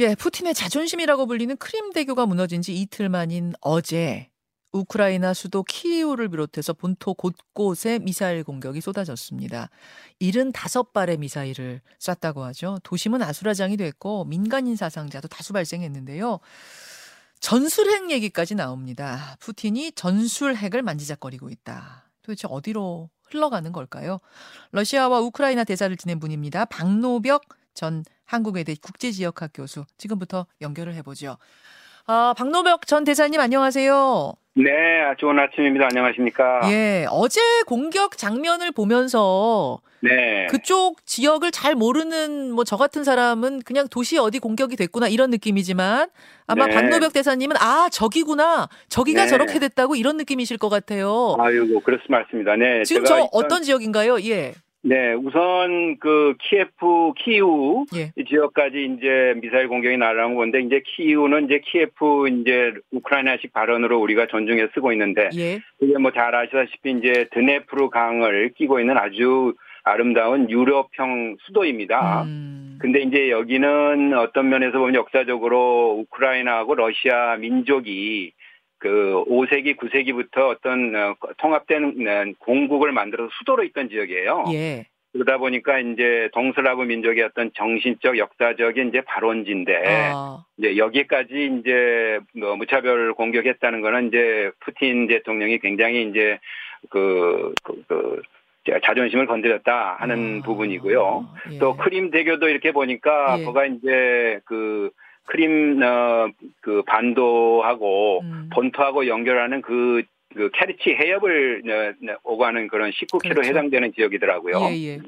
예, 푸틴의 자존심이라고 불리는 크림 대교가 무너진 지 이틀 만인 어제 우크라이나 수도 키이우를 비롯해서 본토 곳곳에 미사일 공격이 쏟아졌습니다. 75발의 미사일을 쐈다고 하죠. 도심은 아수라장이 됐고 민간인 사상자도 다수 발생했는데요. 전술핵 얘기까지 나옵니다. 푸틴이 전술핵을 만지작거리고 있다. 도대체 어디로 흘러가는 걸까요? 러시아와 우크라이나 대사를 지낸 분입니다. 박노벽 전 한국외대 국제지역학 교수 지금부터 연결을 해보죠. 아, 박노벽 전 대사님 안녕하세요. 네, 좋은 아침입니다. 안녕하십니까? 예, 어제 공격 장면을 보면서 네. 그쪽 지역을 잘 모르는 뭐 저 같은 사람은 그냥 도시 어디 공격이 됐구나 이런 느낌이지만 아마 네. 박노벽 대사님은 아 저기구나 저기가 네. 저렇게 됐다고 이런 느낌이실 것 같아요. 아이고, 그렇습 맞습니다. 네. 지금 저 일단- 어떤 지역인가요? 예, 네, 우선 그 키예프, 키이우 예, 이 지역까지 이제 미사일 공격이 날아온 건데 이제 키이우는 이제 키예프 이제 우크라이나식 발음으로 우리가 존중해 쓰고 있는데 예, 그게 뭐 잘 아시다시피 이제 드네프르 강을 끼고 있는 아주 아름다운 유럽형 수도입니다. 음, 근데 이제 여기는 어떤 면에서 보면 역사적으로 우크라이나하고 러시아 민족이 그 5세기, 9세기부터 어떤 어, 통합된 어, 공국을 만들어서 수도로 있던 지역이에요. 예, 그러다 보니까 이제 동슬라브 민족의 어떤 정신적, 역사적인 이제 발원지인데 아, 이제 여기까지 이제 뭐 무차별 공격했다는 거는 이제 푸틴 대통령이 굉장히 이제 그, 그, 그 자존심을 건드렸다 하는 아, 부분이고요. 예. 또 크림 대교도 이렇게 보니까 예. 거가 이제 그 크림 어 그 반도하고 음, 본토하고 연결하는 그, 그 캐리치 해협을 어, 오가는 그런 19km 그렇죠. 해당되는 지역이더라고요. 예, 예.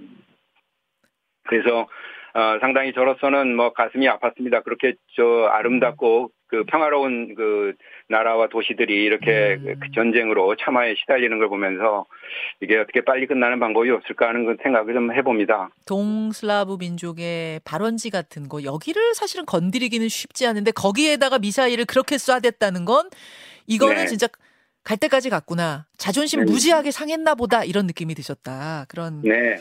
그래서 어, 상당히 저로서는 뭐 가슴이 아팠습니다. 그렇게 저 아름답고 그 평화로운 그 나라와 도시들이 이렇게 음. 그 전쟁으로 참화에 시달리는 걸 보면서 이게 어떻게 빨리 끝나는 방법이 없을까 하는 그 생각을 좀 해봅니다. 동슬라브 민족의 발원지 같은 거 여기를 사실은 건드리기는 쉽지 않은데 거기에다가 미사일을 그렇게 쏴댔다는 건 이거는 네. 진짜 갈 때까지 갔구나. 자존심 네. 무지하게 상했나 보다 이런 느낌이 드셨다. 그런 네.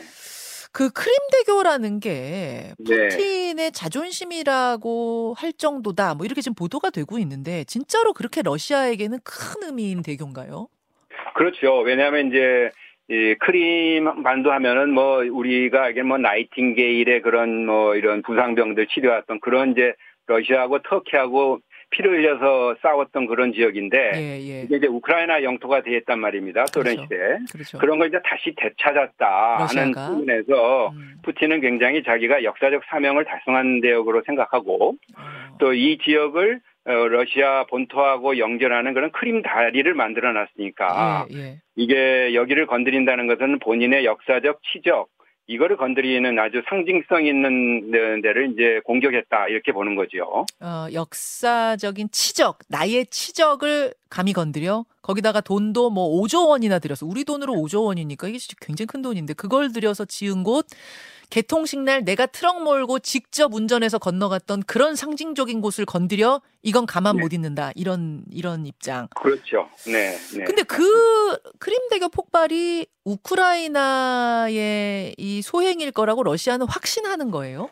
그 크림대교라는 게 네. 푸틴의 자존심이라고 할 정도다. 뭐 이렇게 지금 보도가 되고 있는데 진짜로 그렇게 러시아에게는 큰 의미인 대교인가요? 그렇죠. 왜냐하면 이제 이 크림 반도 하면은 뭐 우리가 알기는 뭐 나이팅게일의 그런 뭐 이런 부상병들 치료했던 그런 이제 러시아하고 터키하고 피를 흘려서 싸웠던 그런 지역인데 예, 예. 이게 이제 우크라이나 영토가 되었단 말입니다. 소련 그렇죠. 시대. 그렇죠. 그런 걸 이제 다시 되찾았다 러시아가? 하는 부분에서 음, 푸틴은 굉장히 자기가 역사적 사명을 달성한 대역으로 생각하고 어, 또이 지역을 어, 러시아 본토하고 연결하는 그런 크림 다리를 만들어 놨으니까 예, 예. 이게 여기를 건드린다는 것은 본인의 역사적 치적 이거를 건드리는 아주 상징성 있는 데- 데를 이제 공격했다 이렇게 보는 거죠. 어, 역사적인 치적, 나의 치적을 감히 건드려 거기다가 돈도 뭐 5조 원이나 들여서 우리 돈으로 5조 원이니까 이게 굉장히 큰 돈인데 그걸 들여서 지은 곳 개통식 날 내가 트럭 몰고 직접 운전해서 건너갔던 그런 상징적인 곳을 건드려 이건 가만 네. 못 있는다 이런 이런 입장. 그렇죠. 네. 네. 근데 그 크림대교 폭발이 우크라이나의 이 소행일 거라고 러시아는 확신하는 거예요?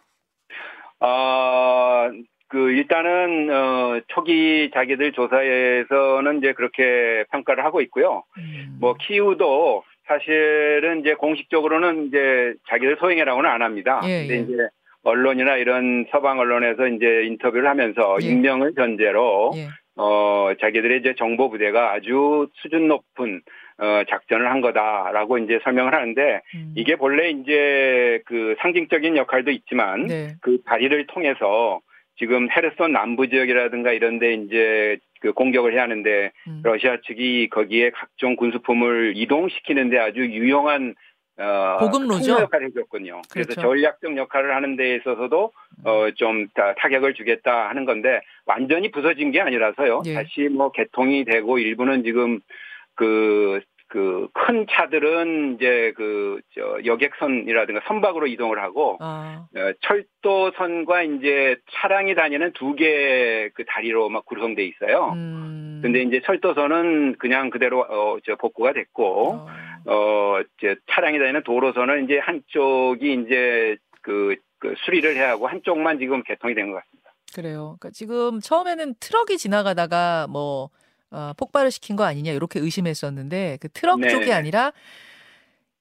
아, 그 일단은 어 초기 자기들 조사에서는 이제 그렇게 평가를 하고 있고요. 음. 뭐 키우도 사실은 이제 공식적으로는 이제 자기들 소행이라고는 안 합니다. 예, 근데 예. 이제 언론이나 이런 서방 언론에서 이제 인터뷰를 하면서 예. 익명을 전제로 예. 어 자기들의 이제 정보 부대가 아주 수준 높은 어 작전을 한 거다라고 이제 설명을 하는데 음. 이게 본래 이제 그 상징적인 역할도 있지만 네. 그 다리를 통해서 지금 헤르손 남부 지역이라든가 이런데 이제 그 공격을 해야 하는데 음. 러시아 측이 거기에 각종 군수품을 이동시키는데 아주 유용한 어, 보급로죠? 역할을 해줬군요. 그래서 그렇죠. 전략적 역할을 하는 데 있어서도 어, 좀 타- 타격을 주겠다 하는 건데 완전히 부서진 게 아니라서요. 예. 다시 뭐 개통이 되고 일부는 지금 그 그 큰 차들은 이제 그 저 여객선이라든가 선박으로 이동을 하고 아. 어, 철도선과 이제 차량이 다니는 두 개 그 다리로 막 구성돼 있어요. 음. 근데 이제 철도선은 그냥 그대로 어, 저 복구가 됐고 어. 어, 이제 차량이 다니는 도로선은 이제 한쪽이 이제 그, 그 수리를 해야 하고 한쪽만 지금 개통이 된 것 같습니다. 그래요. 그러니까 지금 처음에는 트럭이 지나가다가 뭐 어, 폭발을 시킨 거 아니냐 이렇게 의심했었는데 그 트럭 네. 쪽이 아니라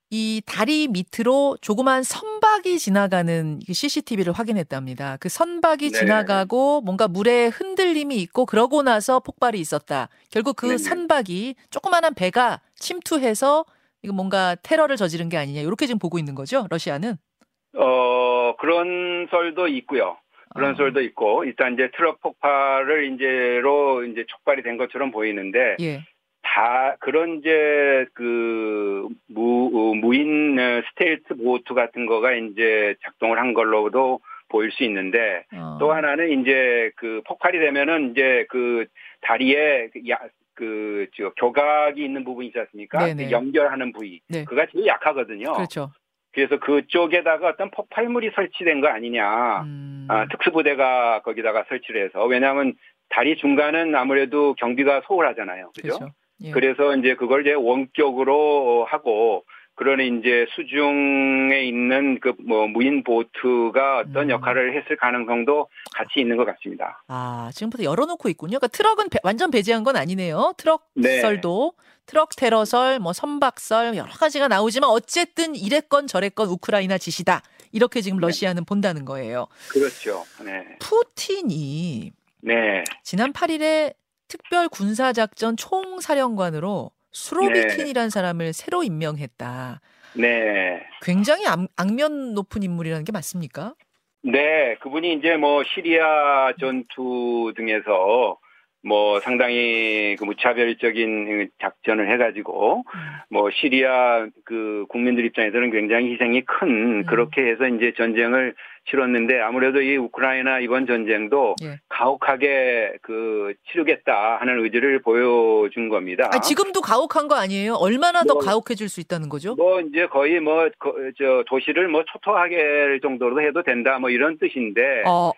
이 다리 밑으로 조그만 선박이 지나가는 CCTV를 확인했답니다. 그 선박이 네. 지나가고 뭔가 물에 흔들림이 있고 그러고 나서 폭발이 있었다. 결국 그 네네. 선박이 조그만한 배가 침투해서 이거 뭔가 테러를 저지른 게 아니냐 이렇게 지금 보고 있는 거죠. 러시아는. 어, 그런 썰도 있고요. 그런 아. 썰도 있고, 일단 이제 트럭 폭발을 이제로 이제 촉발이 된 것처럼 보이는데, 예. 다 그런 이제 그 무, 어, 무인 어, 스텔스 보트 같은 거가 이제 작동을 한 걸로도 보일 수 있는데, 어. 또 하나는 이제 그 폭발이 되면은 이제 그 다리에 그 야, 그, 저, 교각이 있는 부분이 있지 않습니까? 그 연결하는 부위. 네. 그가 제일 약하거든요. 그렇죠. 그래서 그쪽에다가 어떤 폭발물이 설치된 거 아니냐. 음. 아, 특수부대가 거기다가 설치를 해서. 왜냐하면 다리 중간은 아무래도 경비가 소홀하잖아요. 그죠? 그렇죠. 예. 그래서 이제 그걸 이제 원격으로 하고 그러니 이제 수중에 있는 그 뭐 무인 보트가 어떤 음. 역할을 했을 가능성도 같이 있는 것 같습니다. 아, 지금부터 열어놓고 있군요. 그러니까 트럭은 배- 완전 배제한 건 아니네요. 트럭 네. 썰도, 트럭 테러설, 뭐 선박설 여러 가지가 나오지만 어쨌든 이랬건 저랬건 우크라이나 짓이다. 이렇게 지금 네. 러시아는 본다는 거예요. 그렇죠. 네. 푸틴이 네. 지난 8일에 특별 군사작전 총사령관으로 수로비킨이라는 사람을 새로 임명했다. 네. 굉장히 악, 악면 높은 인물이라는 게 맞습니까? 네, 그분이 이제 뭐 시리아 전투 등에서 뭐 상당히 그 무차별적인 작전을 해가지고 뭐 시리아 그 국민들 입장에서는 굉장히 희생이 큰 음. 그렇게 해서 이제 전쟁을 치렀는데 아무래도 이 우크라이나 이번 전쟁도 예. 가혹하게 그 치르겠다 하는 의지를 보여준 겁니다. 아, 지금도 가혹한 거 아니에요? 얼마나 더 뭐, 가혹해질 수 있다는 거죠? 뭐 이제 거의 뭐 저 도시를 뭐 초토하게 할 정도로 해도 된다 뭐 이런 뜻인데 어,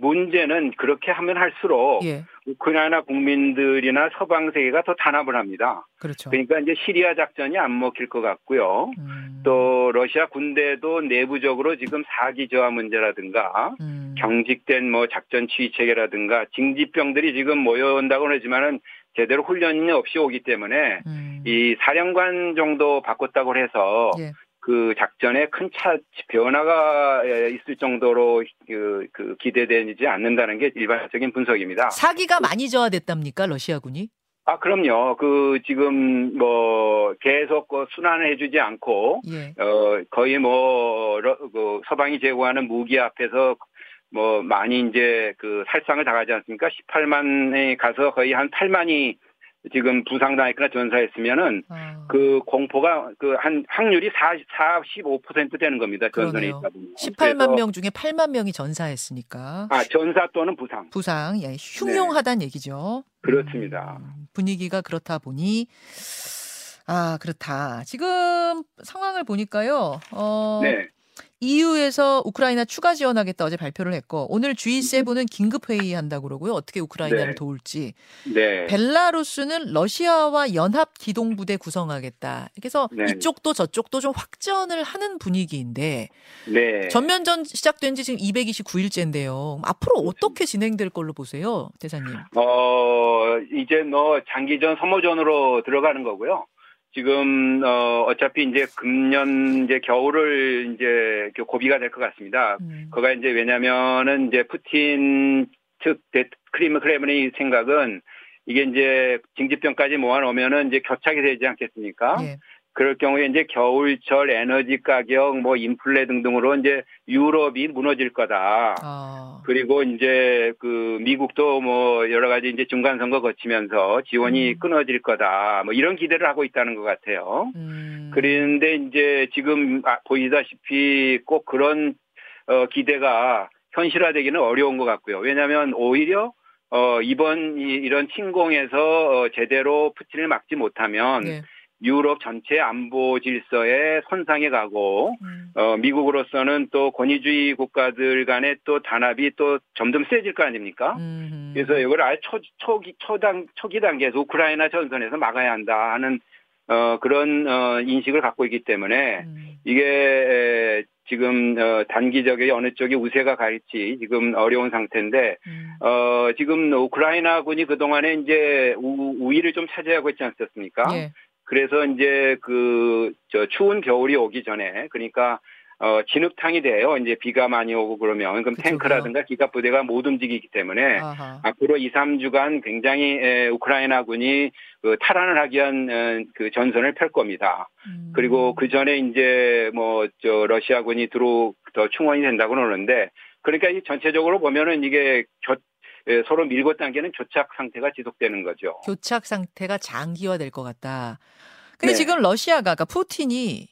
문제는 그렇게 하면 할수록 예. 우크라이나 국민들이나 서방 세계가 더 탄압을 합니다. 그렇죠. 그러니까 이제 시리아 작전이 안 먹힐 것 같고요. 음, 또 러시아 군대도 내부적으로 지금 사기 저하 문제라든가 음, 경직된 뭐 작전 지휘 체계라든가 징집병들이 지금 모여온다고 하지만은 제대로 훈련이 없이 오기 때문에 음, 이 사령관 정도 바꿨다고 해서 예. 그 작전에 큰 차 변화가 있을 정도로 그, 그 기대되지 않는다는 게 일반적인 분석입니다. 사기가 많이 저하됐답니까 러시아군이? 아 그럼요. 그 지금 뭐 계속 그 순환을 해주지 않고 예. 어 거의 뭐 러- 그 서방이 제공하는 무기 앞에서 뭐 많이 이제 그 살상을 당하지 않습니까? 18만에 가서 거의 한 8만이 지금 부상당했거나 전사했으면은 아, 그 공포가 그 한 확률이 40, 45% 되는 겁니다. 전선에. 있다 보면. 18만 그래서 명 중에 8만 명이 전사했으니까 아 전사 또는 부상. 부상, 예, 흉용하다는 얘기죠. 그렇습니다. 음, 분위기가 그렇다 보니 아 그렇다. 지금 상황을 보니까요. 어, 네. EU에서 우크라이나 추가 지원하겠다 어제 발표를 했고 오늘 G7은 긴급 회의 한다고 그러고요. 어떻게 우크라이나를 네. 도울지. 네. 벨라루스는 러시아와 연합 기동 부대 구성하겠다. 그래서 네. 이쪽도 저쪽도 좀 확전을 하는 분위기인데 네. 전면전 시작된 지 지금 229일째인데요. 앞으로 어떻게 진행될 걸로 보세요, 대사님? 어, 이제 뭐 장기전 소모전으로 들어가는 거고요. 지금 어 어차피 이제 금년 이제 겨울을 이제 그 고비가 될 것 같습니다. 음, 그가 이제 왜냐면은 이제 푸틴 측 대- 크림 크레문의 생각은 이게 이제 징집병까지 모아놓으면은 이제 교착이 되지 않겠습니까? 예. 그럴 경우에 이제 겨울철 에너지 가격, 뭐 인플레 등등으로 이제 유럽이 무너질 거다. 아, 그리고 이제 그 미국도 뭐 여러 가지 이제 중간 선거 거치면서 지원이 음. 끊어질 거다. 뭐 이런 기대를 하고 있다는 것 같아요. 음, 그런데 이제 지금 아, 보이다시피 꼭 그런 어, 기대가 현실화되기는 어려운 것 같고요. 왜냐하면 오히려 어, 이번 이, 이런 침공에서 어, 제대로 푸틴을 막지 못하면 예. 유럽 전체 안보 질서에 손상해 가고 음, 어, 미국으로서는 또 권위주의 국가들 간의 또 단합이 또 점점 세질 거 아닙니까? 음, 그래서 이걸 아예 초, 초기, 초당, 초기 단계에서 우크라이나 전선에서 막아야 한다 하는, 어, 그런, 어, 인식을 갖고 있기 때문에 음, 이게 에, 지금 어, 단기적에 어느 쪽이 우세가 갈지 지금 어려운 상태인데 음. 어, 지금 우크라이나군이 그 동안에 이제 우, 우위를 좀 차지하고 있지 않습니까? 예. 그래서 이제 그 저 추운 겨울이 오기 전에 그러니까 어 진흙탕이 돼요. 이제 비가 많이 오고 그러면 그럼 그쪽이요? 탱크라든가 기갑 부대가 못 움직이기 때문에 아하. 앞으로 2, 3주간 굉장히 에, 우크라이나군이 그 탈환을 하기 위한 어, 그 전선을 펼 겁니다. 음. 그리고 그 전에 이제 뭐 저 러시아군이 들어 더 충원이 된다고 그러는데 그러니까 이 전체적으로 보면은 이게 겨, 에, 서로 밀고 당기는 교착 상태가 지속되는 거죠. 교착 상태가 장기화될 것 같다. 근데 네. 지금 러시아가 그러니까 푸틴이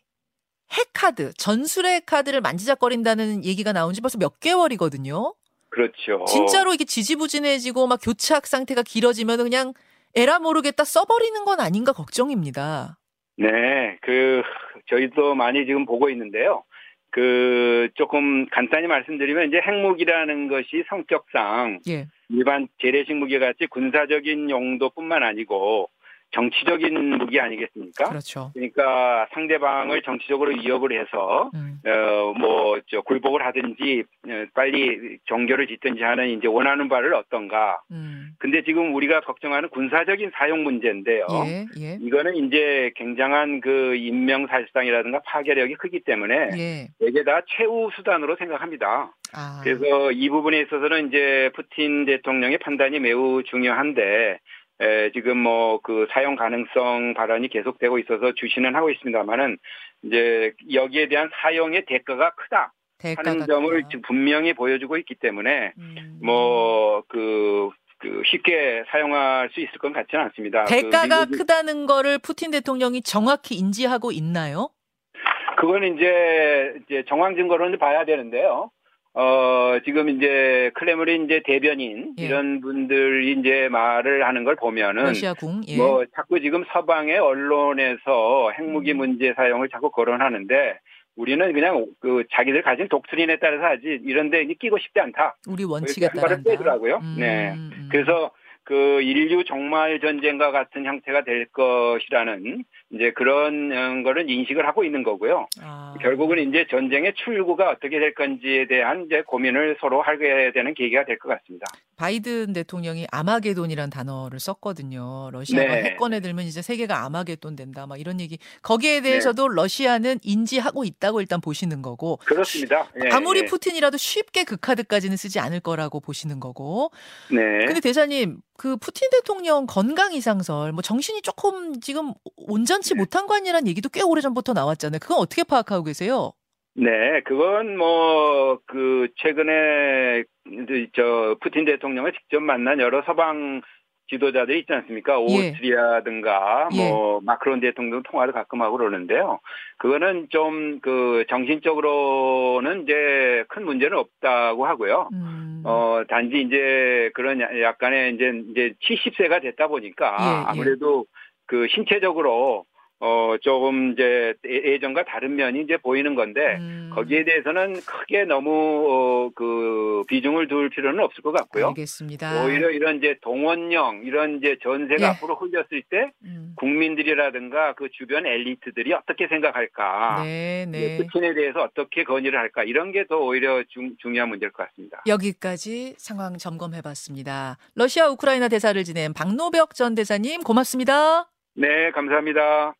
핵카드, 전술의 카드를 만지작거린다는 얘기가 나온 지 벌써 몇 개월이거든요. 그렇죠. 진짜로 이게 지지부진해지고 막 교착 상태가 길어지면 그냥 에라 모르겠다 써버리는 건 아닌가 걱정입니다. 네, 그 저희도 많이 지금 보고 있는데요. 그 조금 간단히 말씀드리면 이제 핵무기라는 것이 성격상 예. 일반 재래식 무기 같이 군사적인 용도뿐만 아니고 정치적인 무기 아니겠습니까? 그렇죠. 그러니까 상대방을 정치적으로 위협을 해서 음. 어뭐저 굴복을 하든지 어, 빨리 종교를 짓든지 하는 이제 원하는 바를 어떤가. 음. 근데 지금 우리가 걱정하는 군사적인 사용 문제인데요. 예, 예. 이거는 이제 굉장한 그 인명 살상이라든가 파괴력이 크기 때문에 예. 이게 다 최후 수단으로 생각합니다. 아. 그래서 이 부분에 있어서는 이제 푸틴 대통령의 판단이 매우 중요한데 에, 지금 뭐 그 사용 가능성 발언이 계속되고 있어서 주시는 하고 있습니다만은 이제 여기에 대한 사용의 대가가 크다 하는 점을. 지금 분명히 보여주고 있기 때문에 음. 뭐그 그 쉽게 사용할 수 있을 것 같지는 않습니다. 그 대가가 미국이- 크다는 거를 푸틴 대통령이 정확히 인지하고 있나요? 그거는 이제, 이제 정황 증거로는 봐야 되는데요. 어, 지금 이제 클레므린 이제 대변인 예. 이런 분들이 이제 말을 하는 걸 보면은. 예. 뭐 자꾸 지금 서방의 언론에서 핵무기 음. 문제 사용을 자꾸 거론하는데 우리는 그냥 그 자기들 가진 독트린에 따라서 하지 이런데 끼고 싶지 않다. 우리 원칙에 따른다. 빼더라고요. 네. 음. 그래서 그 인류 종말 전쟁과 같은 형태가 될 것이라는 이제 그런 어, 거를 인식을 하고 있는 거고요. 아. 결국은 이제 전쟁의 출구가 어떻게 될 건지에 대한 이제 고민을 서로 하게 되는 계기가 될 것 같습니다. 바이든 대통령이 아마게돈이란 단어를 썼거든요. 러시아가 네. 핵 꺼내들면 이제 세계가 아마게돈 된다. 막 이런 얘기. 거기에 대해서도 러시아는 인지하고 있다고 일단 보시는 거고. 그렇습니다. 예, 아무리 예. 푸틴이라도 쉽게 그 카드까지는 쓰지 않을 거라고 보시는 거고. 네. 근데 대사님, 그 푸틴 대통령 건강 이상설, 뭐 정신이 조금 지금 온전 치 못한 거 아니라는 얘기도 꽤 오래 전부터 나왔잖아요. 그건 어떻게 파악하고 계세요? 네, 그건 뭐, 그, 최근에, 저, 푸틴 대통령을 직접 만난 여러 서방 지도자들이 있지 않습니까? 예. 오스트리아든가, 예. 뭐, 마크론 대통령 통화를 가끔 하고 그러는데요. 그거는 좀, 그, 정신적으로는 이제 큰 문제는 없다고 하고요. 음. 어, 단지 이제 그런 야- 약간의 이제, 이제 70세가 됐다 보니까 예, 예. 아무래도 그 신체적으로 어, 조금 이제 예- 예전과 다른 면이 이제 보이는 건데 음. 거기에 대해서는 크게 너무 어, 그 비중을 둘 필요는 없을 것 같고요. 알겠습니다. 오히려 이런 이제 동원령 이런 이제 전세가 예. 앞으로 흘렸을 때 음. 국민들이라든가 그 주변 엘리트들이 어떻게 생각할까? 네, 네. 푸틴에 대해서 어떻게 건의를 할까? 이런 게 더 오히려 중, 중요한 문제일 것 같습니다. 여기까지 상황 점검해 봤습니다. 러시아 우크라이나 대사를 지낸 박노벽 전 대사님 고맙습니다. 네, 감사합니다.